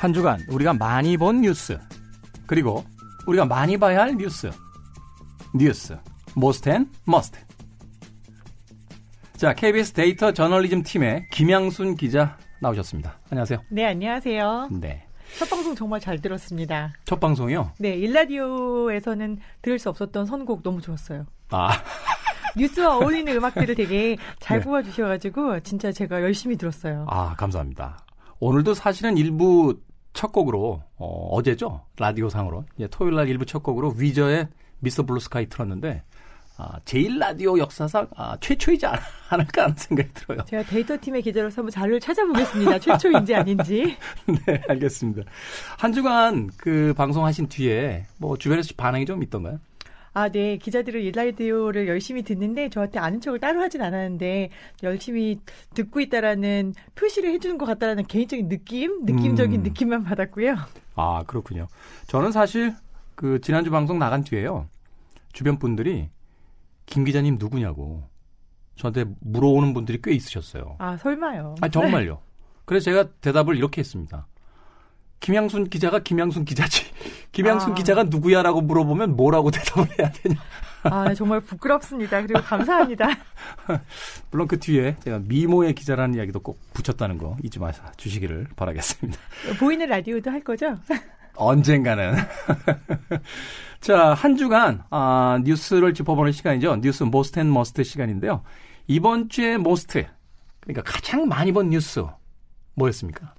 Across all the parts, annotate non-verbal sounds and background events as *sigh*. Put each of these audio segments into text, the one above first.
한 주간 우리가 많이 본 뉴스 그리고 우리가 많이 봐야 할 뉴스 뉴스 most and must 자 KBS 데이터 저널리즘 팀의 김양순 기자 나오셨습니다. 안녕하세요. 네, 안녕하세요. 네. 첫 방송 정말 잘 들었습니다. 첫 방송이요? 네, 일라디오에서는 들을 수 없었던 선곡 너무 좋았어요. 아. *laughs* 뉴스와 어울리는 음악들을 되게 잘 네. 뽑아주셔가지고 진짜 제가 열심히 들었어요. 아, 감사합니다. 오늘도 사실은 일부 첫 곡으로 어, 제일 라디오 상으로 예, 토요일 날 일부 첫 곡으로 Weezer의 Mr. Blue Sky 틀었는데 아, 제일 라디오 역사상 아, 최초이지 않을까 하는 생각이 들어요. 제가 데이터 팀의 기자로서 한번 자료를 찾아보겠습니다. 최초인지 아닌지. *laughs* 네, 알겠습니다. 한 주간 그 방송하신 뒤에 뭐 주변에서 반응이 좀 있던가요? 아, 네. 기자들은 일라디오를 열심히 듣는데 저한테 아는 척을 따로 하진 않았는데 열심히 듣고 있다라는 표시를 해주는 것 같다라는 개인적인 느낌, 느낌적인 음. 느낌만 받았고요. 아, 그렇군요. 저는 사실 그 지난주 방송 나간 뒤에요. 주변 분들이 김 기자님 누구냐고 저한테 물어오는 분들이 꽤 있으셨어요. 아, 설마요. 아, 정말요. *laughs* 그래서 제가 대답을 이렇게 했습니다. 김양순 기자가 김양순 기자지. *laughs* 김양순 아. 기자가 누구야라고 물어보면 뭐라고 *laughs* 대답을 해야 되냐. 아, 정말 부끄럽습니다. 그리고 감사합니다. *laughs* 물론 그 뒤에 제가 미모의 기자라는 이야기도 꼭 붙였다는 거 잊지 말아 주시기를 바라겠습니다. 보이는 라디오도 할 거죠? 언젠가는. 자, 한 주간 아, 뉴스를 짚어보는 시간이죠. 뉴스 most and must 시간인데요. 이번 주에 most, 그러니까 가장 많이 본 뉴스 뭐였습니까?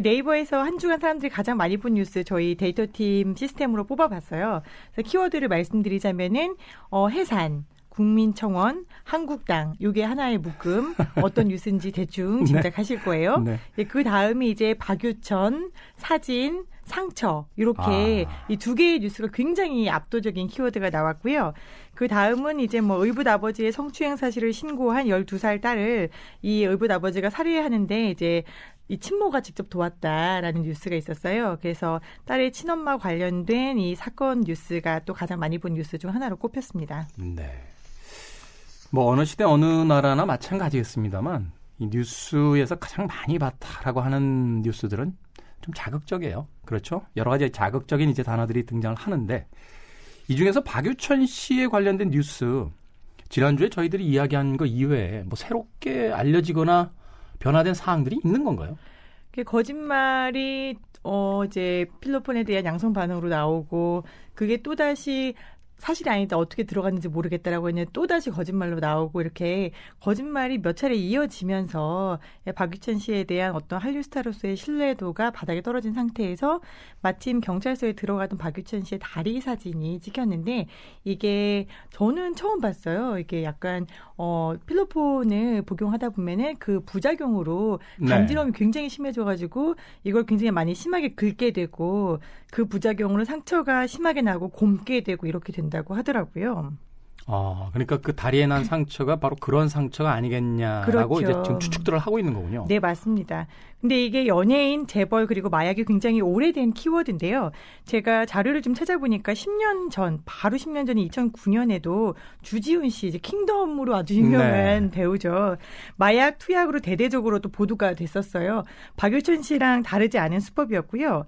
네이버에서 한 주간 사람들이 가장 많이 본 뉴스 저희 데이터팀 시스템으로 뽑아봤어요. 그래서 키워드를 말씀드리자면은 어, 해산, 국민청원, 한국당, 요게 하나의 묶음, 어떤 뉴스인지 대충 *laughs* 네. 짐작하실 거예요. 네. 네. 그 다음에 이제 박유천, 사진, 상처, 이렇게 아. 이두 개의 뉴스가 굉장히 압도적인 키워드가 나왔고요. 그 다음은 이제 뭐 의붓 아버지의 성추행 사실을 신고한 12살 딸을 이 의붓 아버지가 살해하는데 이제 이 친모가 직접 도왔다라는 뉴스가 있었어요. 그래서 딸의 친엄마 관련된 이 사건 뉴스가 또 가장 많이 본 뉴스 중 하나로 꼽혔습니다. 네. 뭐 어느 시대 어느 나라나 마찬가지겠습니다만 이 뉴스에서 가장 많이 봤다라고 하는 뉴스들은 좀 자극적이에요. 그렇죠? 여러 가지 자극적인 이제 단어들이 등장을 하는데 이 중에서 박유천 씨에 관련된 뉴스 지난주에 저희들이 이야기한 거 이외에 뭐 새롭게 알려지거나 변화된 사항들이 있는 건가요? 그 거짓말이 어 이제 필로폰에 대한 양성 반응으로 나오고 그게 또 다시 사실이 아니다 어떻게 들어갔는지 모르겠다라고 했는데 또다시 거짓말로 나오고 이렇게 거짓말이 몇 차례 이어지면서 박유천 씨에 대한 어떤 한류 스타로서의 신뢰도가 바닥에 떨어진 상태에서 마침 경찰서에 들어가던 박유천 씨의 다리 사진이 찍혔는데 이게 저는 처음 봤어요. 이게 약간 어 필로폰을 복용하다 보면은 그 부작용으로 네. 간지럼이 네. 굉장히 심해져 가지고 이걸 굉장히 많이 심하게 긁게 되고 그 부작용으로 상처가 심하게 나고 곰게 되고 이렇게 된다. 된다고 하더라고요. 아, 그러니까 그 다리에 난 상처가 바로 그런 상처가 아니겠냐라고 그렇죠. 이제 지금 추측들을 하고 있는 거군요. 네, 맞습니다. 근데 이게 연예인, 재벌 그리고 마약이 굉장히 오래된 키워드인데요. 제가 자료를 좀 찾아보니까 10년 전, 바로 10년 전인 2009년에도 주지훈 씨 이제 킹덤으로 아주 유명한 네. 배우죠. 마약 투약으로 대대적으로 또 보도가 됐었어요. 박유천 씨랑 다르지 않은 수법이었고요.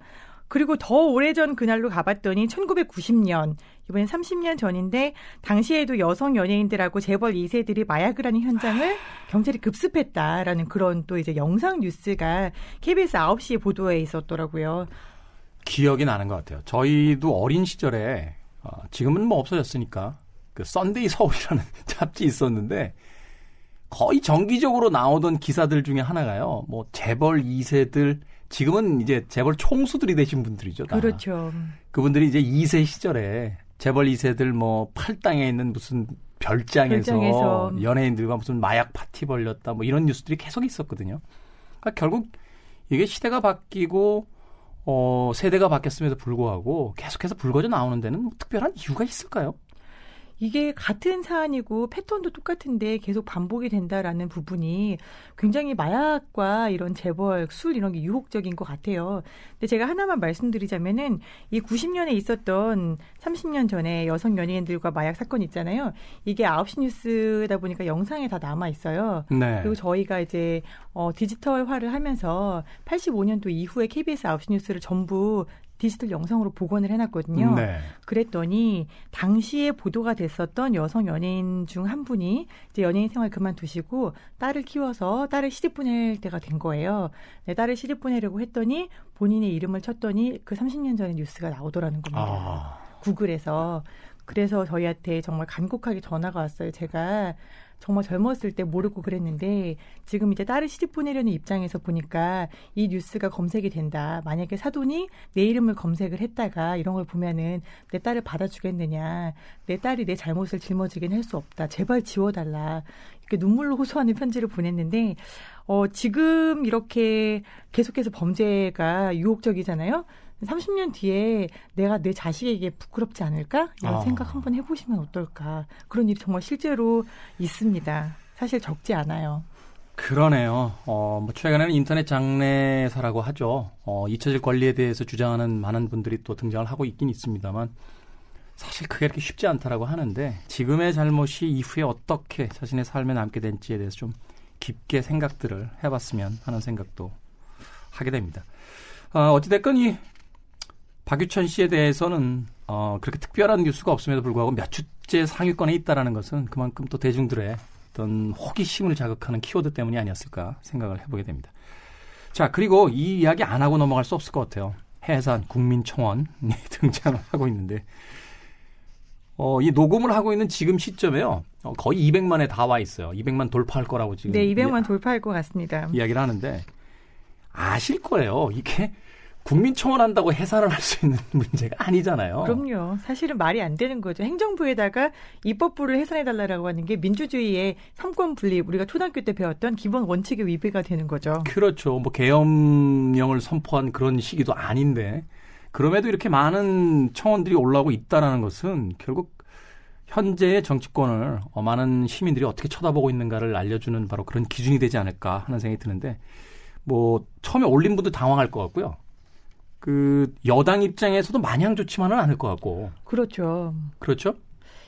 그리고 더 오래전 그날로 가봤더니 1990년 이번엔 30년 전인데 당시에도 여성 연예인들하고 재벌 2세들이 마약을 하는 현장을 경찰이 급습했다라는 그런 또 이제 영상 뉴스가 KBS 9시에 보도에 있었더라고요. 기억이 나는 것 같아요. 저희도 어린 시절에 어, 지금은 뭐 없어졌으니까 그 썬데이 서울이라는 *laughs* 잡지 있었는데 거의 정기적으로 나오던 기사들 중에 하나가요. 뭐 재벌 2세들 지금은 이제 재벌 총수들이 되신 분들이죠. 다. 그렇죠. 그분들이 이제 2세 시절에 재벌 2세들 뭐 팔당에 있는 무슨 별장에서, 별장에서, 연예인들과 무슨 마약 파티 벌렸다 뭐 이런 뉴스들이 계속 있었거든요. 그러니까 결국 이게 시대가 바뀌고 어 세대가 바뀌었음에도 불구하고 계속해서 불거져 나오는 데는 뭐 특별한 이유가 있을까요? 이게 같은 사안이고 패턴도 똑같은데 계속 반복이 된다라는 부분이 굉장히 마약과 이런 재벌, 술 이런 게 유혹적인 것 같아요. 근데 제가 하나만 말씀드리자면은 이 90년에 있었던 30년 전에 여성 연예인들과 마약 사건 있잖아요. 이게 9시 뉴스다 보니까 영상에 다 남아 있어요. 네. 그리고 저희가 이제 어 디지털화를 하면서 85년도 이후에 KBS 9시 뉴스를 전부 디지털 영상으로 복원을 해놨거든요. 네. 그랬더니 당시에 보도가 됐었던 여성 연예인 중 한 분이 이제 연예인 생활 그만두시고 딸을 키워서 딸을 시집 보낼 때가 된 거예요. 네, 딸을 시집 보내려고 했더니 본인의 이름을 쳤더니 그 30년 전에 뉴스가 나오더라는 겁니다. 아. 구글에서 그래서 저희한테 정말 간곡하게 전화가 왔어요. 제가 정말 젊었을 때 모르고 그랬는데 지금 이제 딸을 시집 보내려는 입장에서 보니까 이 뉴스가 검색이 된다. 만약에 사돈이 내 이름을 검색을 했다가 이런 걸 보면은 내 딸을 받아주겠느냐. 내 딸이 내 잘못을 짊어지긴 할 수 없다. 제발 지워달라. 이렇게 눈물로 호소하는 편지를 보냈는데 어, 지금 이렇게 계속해서 범죄가 유혹적이잖아요. 30년 뒤에 내가 내 자식에게 부끄럽지 않을까? 이런 아. 생각 한번 해보시면 어떨까? 그런 일이 정말 실제로 있습니다. 사실 적지 않아요. 그러네요. 어, 뭐 최근에는 인터넷 장래사라고 하죠. 어, 잊혀질 권리에 대해서 주장하는 많은 분들이 또 등장을 하고 있긴 있습니다만 사실 그게 그렇게 쉽지 않다라고 하는데 지금의 잘못이 이후에 어떻게 자신의 삶에 남게 될지에 대해서 좀 깊게 생각들을 해봤으면 하는 생각도 하게 됩니다. 어, 어찌됐건 이 박유천 씨에 대해서는 어, 그렇게 특별한 뉴스가 없음에도 불구하고 몇 주째 상위권에 있다라는 것은 그만큼 또 대중들의 어떤 호기심을 자극하는 키워드 때문이 아니었을까 생각을 해보게 됩니다. 자, 그리고 이 이야기 안 하고 넘어갈 수 없을 것 같아요. 해산 국민청원이 *laughs* 등장을 하고 있는데, 어, 이 녹음을 하고 있는 지금 시점에요. 어, 거의 200만에 다 와 있어요. 200만 돌파할 거라고 지금. 네, 200만 이, 돌파할 것 같습니다. 이야기를 하는데, 아실 거예요. 이게 국민청원 한다고 해산을 할 수 있는 *laughs* 문제가 아니잖아요. 그럼요. 사실은 말이 안 되는 거죠. 행정부에다가 입법부를 해산해달라고 하는 게 민주주의의 삼권 분립, 우리가 초등학교 때 배웠던 기본 원칙의 위배가 되는 거죠. 그렇죠. 뭐 계엄령을 선포한 그런 시기도 아닌데 그럼에도 이렇게 많은 청원들이 올라오고 있다라는 것은 결국 현재의 정치권을 어, 많은 시민들이 어떻게 쳐다보고 있는가를 알려주는 바로 그런 기준이 되지 않을까 하는 생각이 드는데 뭐 처음에 올린 분도 당황할 것 같고요. 그 여당 입장에서도 마냥 좋지만은 않을 것 같고 그렇죠. 그렇죠.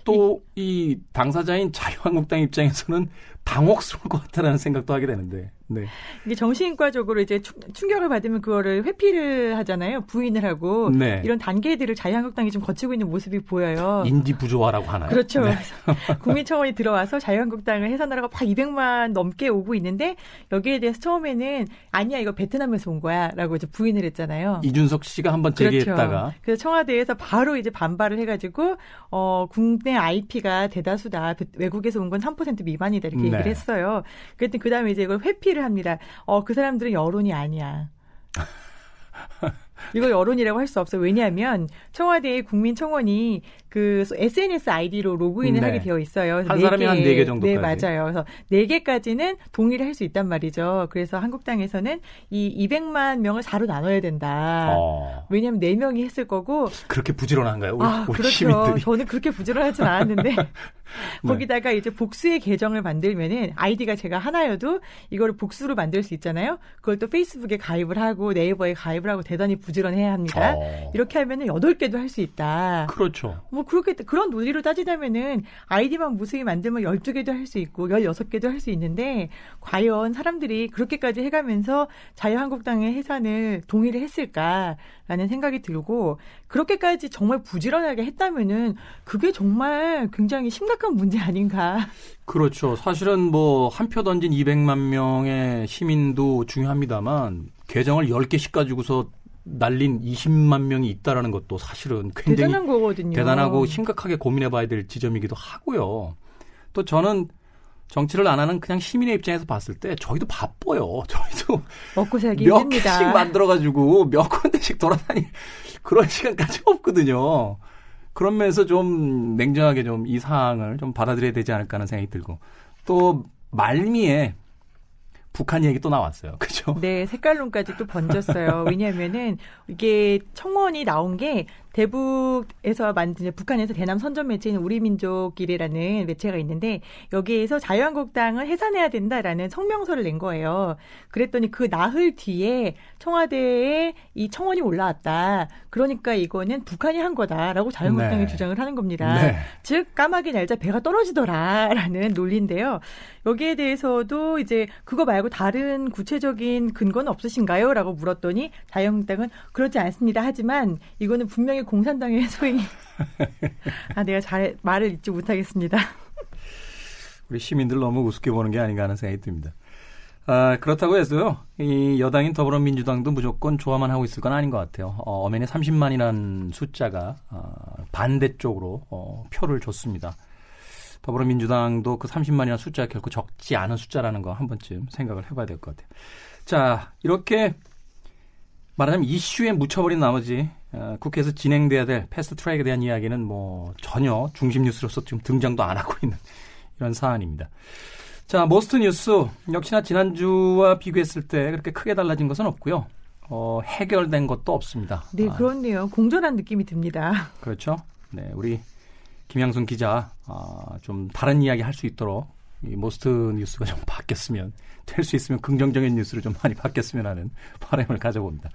또이 당사자인 자유한국당 입장에서는 당혹스러울 것 같다라는 생각도 하게 되는데. 네. 이게 정신과적으로 이제 충- 충격을 받으면 그거를 회피를 하잖아요. 부인을 하고 네. 이런 단계들을 자유한국당이 좀 거치고 있는 모습이 보여요. 인지 부조화라고 하나요? 그렇죠. 네. *laughs* 국민청원이 들어와서 자유한국당을 해산하라고 막 200만 넘게 오고 있는데 여기에 대해서 처음에는 아니야 이거 베트남에서 온 거야라고 이제 부인을 했잖아요. 이준석 씨가 한번 그렇죠. 제기했다가 그래서 청와대에서 바로 이제 반발을 해가지고 어 국내 IP가 대다수다 베- 외국에서 온 건 3% 미만이다 이렇게 네. 얘기를 했어요. 그랬더니 그 다음에 이제 이걸 회피를 합니다. 어 그 사람들은 여론이 아니야. 이걸 여론이라고 할 수 없어요. 왜냐하면 청와대의 국민청원이 그 SNS 아이디로 로그인을 네. 하게 되어 있어요. 한네 사람이 한네개 정도까지. 네, 맞아요. 그래서 네 개까지는 동의를 할 수 있단 말이죠. 그래서 한국당에서는 이 200만 명을 4로 나눠야 된다. 어, 왜냐하면 네 명이 했을 거고 그렇게 부지런한가요? 우리, 아 우리 그렇죠. 시민들이. 저는 그렇게 부지런하진 않았는데 *laughs* 거기다가 이제 복수의 계정을 만들면은 아이디가 제가 하나여도 이거를 복수로 만들 수 있잖아요. 그걸 또 페이스북에 가입을 하고 네이버에 가입을 하고 대단히 부지런해야 합니다. 어, 이렇게 하면은 여덟 개도 할 수 있다. 그렇죠. 뭐 그렇게 그런 논리로 따지자면은 아이디만 무수히 만들면 12개도 할 수 있고 16개도 할 수 있는데 과연 사람들이 그렇게까지 해 가면서 자유한국당의 해산을 동의를 했을까라는 생각이 들고 그렇게까지 정말 부지런하게 했다면은 그게 정말 굉장히 심각한 문제 아닌가. 그렇죠. 사실은 뭐 한 표 던진 200만 명의 시민도 중요합니다만 계정을 10개씩 가지고서 날린 20만 명이 있다라는 것도 사실은 굉장히 대단한 거거든요. 대단하고 심각하게 고민해 봐야 될 지점이기도 하고요. 또 저는 정치를 안 하는 그냥 시민의 입장에서 봤을 때 저희도 바빠요. *laughs* 저희도 먹고 살기 몇 힘듭니다. 개씩 만들어가지고 몇 군데씩 돌아다니 *laughs* 그런 시간까지 없거든요. 그런 면에서 좀 냉정하게 좀 이 사항을 좀 받아들여야 되지 않을까 하는 생각이 들고 또 말미에 북한 얘기 또 나왔어요. 그죠? 네, 색깔론까지 또 번졌어요. 왜냐하면은 이게 청원이 나온 게 대북에서 만든 북한에서 대남 선전 매체인 우리민족이라는 매체가 있는데 여기에서 자유한국당을 해산해야 된다라는 성명서를 낸 거예요. 그랬더니 그 나흘 뒤에 청와대에 이 청원이 올라왔다. 그러니까 이거는 북한이 한 거다라고 자유한국당이 네. 주장을 하는 겁니다. 네. 즉 까마귀 날자 배가 떨어지더라라는 논리인데요. 여기에 대해서도 이제 그거 말고 다른 구체적인 근거는 없으신가요?라고 물었더니 자유한국당은 그렇지 않습니다. 하지만 이거는 분명히 공산당의 소행이 *laughs* 아 내가 잘 말을 잊지 못하겠습니다. 우리 시민들 너무 우습게 보는 게 아닌가 하는 생각이 듭니다. 아, 그렇다고 해서요, 이 여당인 더불어민주당도 무조건 좋아만 하고 있을 건 아닌 것 같아요. 어, 어면에 30만이라는 숫자가 어, 반대쪽으로 어, 표를 줬습니다. 더불어민주당도 그 30만이라는 숫자가 결코 적지 않은 숫자라는 거 한 번쯤 생각을 해봐야 될 것 같아요. 자, 이렇게 말하자면 이슈에 묻혀버린 나머지 어, 국회에서 진행돼야 될 패스트 트랙에 대한 이야기는 뭐 전혀 중심 뉴스로서 지금 등장도 안 하고 있는 이런 사안입니다. 자, must 뉴스 역시나 지난주와 비교했을 때 그렇게 크게 달라진 것은 없고요. 어, 해결된 것도 없습니다. 네, 아. 그렇네요. 공전한 느낌이 듭니다. 그렇죠. 네, 우리 김양순 기자 아, 좀 다른 이야기 할 수 있도록 이 most 뉴스가 좀 바뀌었으면 될 수 있으면 긍정적인 뉴스를 좀 많이 바뀌었으면 하는 바람을 가져봅니다.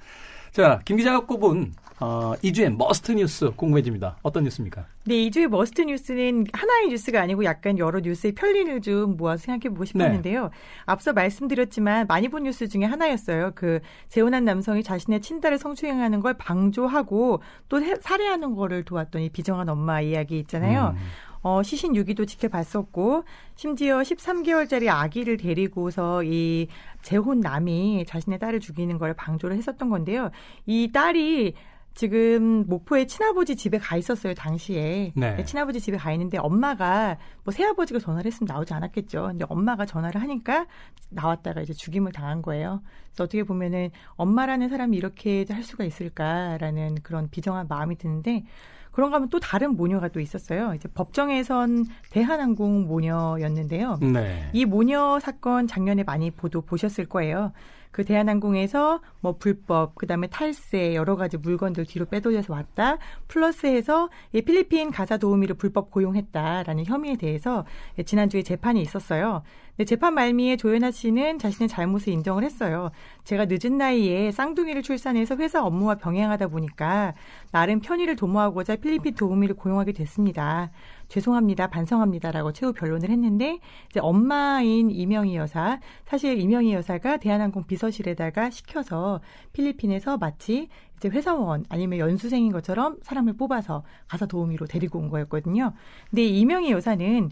자, 김 기자가 꼽은 어, 이 주의 must 뉴스 궁금해집니다. 어떤 뉴스입니까? 네, 이 주의 must 뉴스는 하나의 뉴스가 아니고 약간 여러 뉴스의 편린을 좀 모아서 생각해 보고 싶었는데요. 네. 앞서 말씀드렸지만 많이 본 뉴스 중에 하나였어요. 그 재혼한 남성이 자신의 친딸을 성추행하는 걸 방조하고 또 살해하는 거를 도왔던 비정한 엄마 이야기 있잖아요. 음. 어, 시신 유기도 지켜봤었고 심지어 13개월짜리 아기를 데리고서 이 재혼 남이 자신의 딸을 죽이는 걸 방조를 했었던 건데요. 이 딸이 지금 목포에 친아버지 집에 가 있었어요 당시에 네. 친아버지 집에 가 있는데 엄마가 뭐 새아버지가 전화를 했으면 나오지 않았겠죠 근데 엄마가 전화를 하니까 나왔다가 이제 죽임을 당한 거예요 그래서 어떻게 보면은 엄마라는 사람이 이렇게 할 수가 있을까라는 그런 비정한 마음이 드는데 그런가 하면 또 다른 모녀가 또 있었어요. 이제 법정에선 대한항공 모녀였는데요. 네. 이 모녀 사건 작년에 많이 보도 보셨을 거예요. 그 대한항공에서 뭐 불법, 그 다음에 탈세, 여러 가지 물건들 뒤로 빼돌려서 왔다. 플러스해서 이 필리핀 가사 도우미를 불법 고용했다라는 혐의에 대해서 지난주에 재판이 있었어요. 재판 말미에 조연아 씨는 자신의 잘못을 인정을 했어요. 제가 늦은 나이에 쌍둥이를 출산해서 회사 업무와 병행하다 보니까 나름 편의를 도모하고자 필리핀 도우미를 고용하게 됐습니다. 죄송합니다, 반성합니다라고 최후 변론을 했는데 이제 엄마인 이명희 여사 사실 이명희 여사가 대한항공 비서실에다가 시켜서 필리핀에서 마치 이제 회사원 아니면 연수생인 것처럼 사람을 뽑아서 가사 도우미로 데리고 온 거였거든요. 근데 이명희 여사는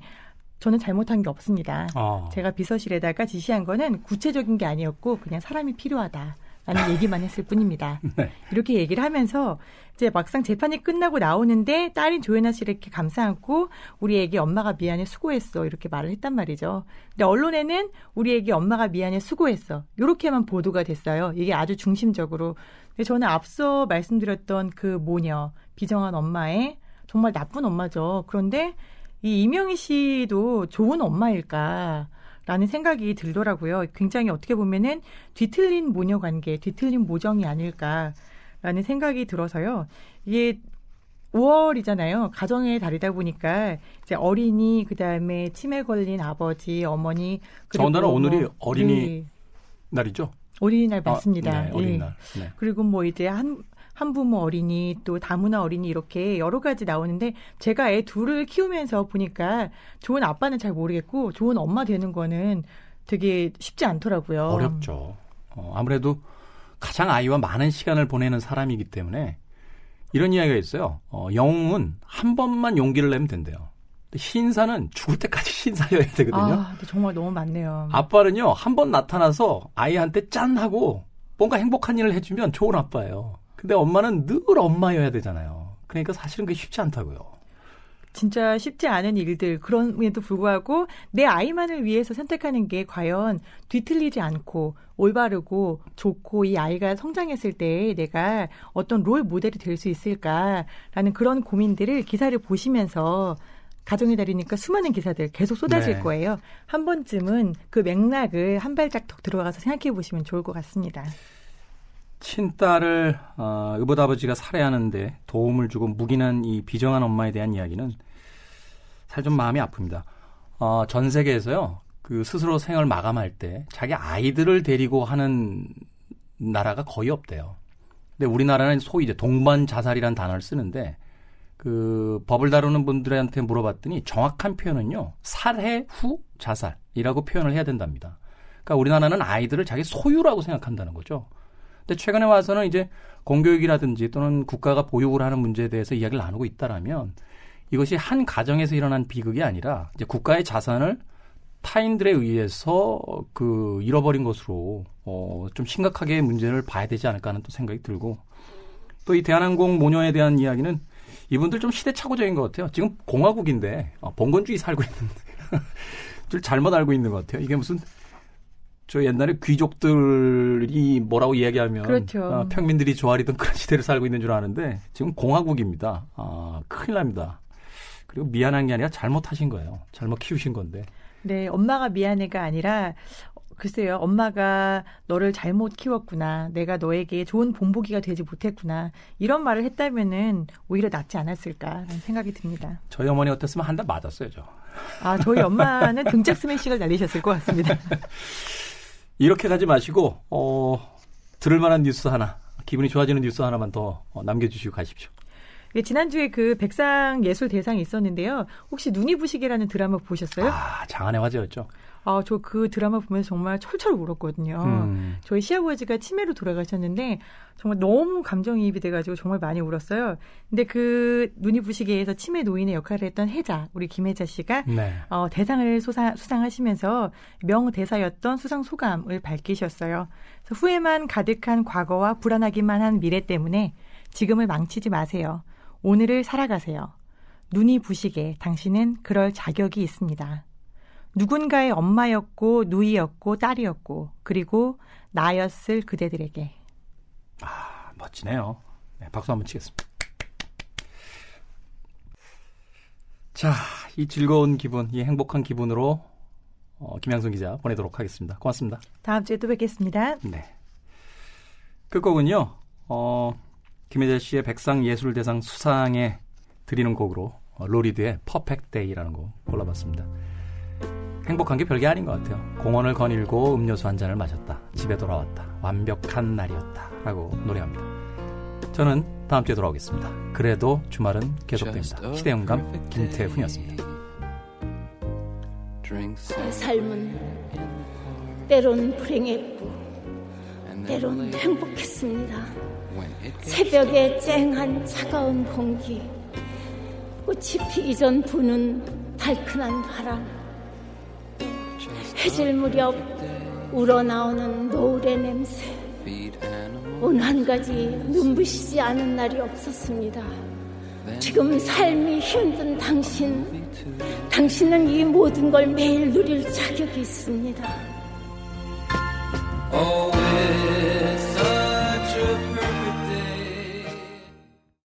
저는 잘못한 게 없습니다. 어. 제가 비서실에다가 지시한 거는 구체적인 게 아니었고 그냥 사람이 필요하다. 라는 얘기만 했을 뿐입니다. *laughs* 네. 이렇게 얘기를 하면서 이제 막상 재판이 끝나고 나오는데 딸인 조연아 씨를 이렇게 감싸 안고 우리 애기 엄마가 미안해 수고했어 이렇게 말을 했단 말이죠. 근데 언론에는 우리 애기 엄마가 미안해 수고했어 이렇게만 보도가 됐어요. 이게 아주 중심적으로. 근데 저는 앞서 말씀드렸던 그 모녀 비정한 엄마의 정말 나쁜 엄마죠. 그런데 이 이명희 씨도 좋은 엄마일까? 라는 생각이 들더라고요. 굉장히 어떻게 보면은 뒤틀린 모녀 관계, 뒤틀린 모정이 아닐까라는 생각이 들어서요. 이게 5월이잖아요. 가정의 달이다 보니까 이제 어린이 그다음에 치매 걸린 아버지, 어머니 더군다나 뭐 오늘이 어린이 네. 날이죠. 어린이날 맞습니다. 아, 네, 어린이날. 예. 네. 그리고 뭐 이제 한 한부모 어린이 또 다문화 어린이 이렇게 여러 가지 나오는데 제가 애 둘을 키우면서 보니까 좋은 아빠는 잘 모르겠고 좋은 엄마 되는 거는 되게 쉽지 않더라고요. 어렵죠. 어, 아무래도 가장 아이와 많은 시간을 보내는 사람이기 때문에 이런 이야기가 있어요. 어, 영웅은 한 번만 용기를 내면 된대요. 신사는 죽을 때까지 *laughs* 신사여야 되거든요. 아, 정말 너무 많네요. 아빠는요, 한 번 나타나서 아이한테 짠 하고 뭔가 행복한 일을 해주면 좋은 아빠예요. 근데 엄마는 늘 엄마여야 되잖아요. 그러니까 사실은 그게 쉽지 않다고요. 진짜 쉽지 않은 일들 그럼에도 불구하고 내 아이만을 위해서 선택하는 게 과연 뒤틀리지 않고 올바르고 좋고 이 아이가 성장했을 때 내가 어떤 롤 모델이 될 수 있을까라는 그런 고민들을 기사를 보시면서 가정의 달이니까 수많은 기사들 계속 쏟아질 네. 거예요. 한 번쯤은 그 맥락을 한 발짝 더 들어가서 생각해 보시면 좋을 것 같습니다. 친딸을 어, 의붓 아버지가 살해하는데 도움을 주고 묵인한 이 비정한 엄마에 대한 이야기는 사실 좀 마음이 아픕니다. 어, 전 세계에서요, 그 스스로 생을 마감할 때 자기 아이들을 데리고 하는 나라가 거의 없대요. 근데 우리나라는 소위 이제 동반 자살이라는 단어를 쓰는데 그 법을 다루는 분들한테 물어봤더니 정확한 표현은요, 살해 후 자살이라고 표현을 해야 된답니다. 그러니까 우리나라는 아이들을 자기 소유라고 생각한다는 거죠. 근데 최근에 와서는 이제 공교육이라든지 또는 국가가 보육을 하는 문제에 대해서 이야기를 나누고 있다라면 이것이 한 가정에서 일어난 비극이 아니라 이제 국가의 자산을 타인들에 의해서 그 잃어버린 것으로 어, 좀 심각하게 문제를 봐야 되지 않을까 하는 또 생각이 들고 또 이 대한항공 모녀에 대한 이야기는 이분들 좀 시대착오적인 것 같아요. 지금 공화국인데 어, 봉건주의 살고 있는데 좀 *laughs* 잘못 알고 있는 것 같아요. 이게 무슨 저 옛날에 귀족들이 뭐라고 이야기하면 그렇죠. 어, 평민들이 조아리던 그런 시대를 살고 있는 줄 아는데 지금 공화국입니다. 아, 큰일 납니다. 그리고 미안한 게 아니라 잘못하신 거예요. 잘못 키우신 건데. 네, 엄마가 미안해가 아니라 글쎄요, 엄마가 너를 잘못 키웠구나. 내가 너에게 좋은 본보기가 되지 못했구나. 이런 말을 했다면은 오히려 낫지 않았을까라는 생각이 듭니다. 저희 어머니 같았으면 한대 맞았어요, 저. 아, 저희 엄마는 등짝 스매싱을 날리셨을 것 같습니다. *laughs* 이렇게 가지 마시고 어, 들을 만한 뉴스 하나, 기분이 좋아지는 뉴스 하나만 더 어, 남겨주시고 가십시오. 예, 지난주에 그 백상 예술 대상이 있었는데요. 혹시 눈이 부시게라는 드라마 보셨어요? 아, 장안의 화제였죠. 아, 저 그 드라마 보면서 정말 철철 울었거든요. 음. 저희 시아버지가 치매로 돌아가셨는데 정말 너무 감정이입이 돼가지고 정말 많이 울었어요. 근데 그 눈이 부시게에서 치매 노인의 역할을 했던 혜자, 우리 김혜자 씨가 네. 어, 대상을 소사, 수상하시면서 명대사였던 수상 소감을 밝히셨어요. 그래서 후회만 가득한 과거와 불안하기만 한 미래 때문에 지금을 망치지 마세요. 오늘을 살아가세요. 눈이 부시게 당신은 그럴 자격이 있습니다. 누군가의 엄마였고 누이였고 딸이었고 그리고 나였을 그대들에게 아, 멋지네요. 네, 박수 한번 치겠습니다. 자, 이 즐거운 기분, 이 행복한 기분으로 어, 김양순 기자 보내도록 하겠습니다. 고맙습니다. 다음 주에 또 뵙겠습니다. 네. 끝곡은요, 어, 김혜자 씨의 백상예술대상 수상에 드리는 곡으로 어, Lou Reed의 Perfect Day라는 곡 골라봤습니다. 행복한 게 별게 아닌 것 같아요. 공원을 거닐고 음료수 한 잔을 마셨다. 집에 돌아왔다. 완벽한 날이었다. 라고 노래합니다. 저는 다음 주에 돌아오겠습니다. 그래도 주말은 계속됩니다. 시대영감 김태훈이었습니다. 내 삶은 때론 불행했고 때론 행복했습니다. 새벽의 쨍한 차가운 공기, 꽃이 피기 전 부는 달큰한 바람, 해질 무렵 우러나오는 노을의 냄새, 온한 가지 눈부시지 않은 날이 없었습니다. 지금 삶이 힘든 당신, 당신은 이 모든 걸 매일 누릴 자격이 있습니다. Oh,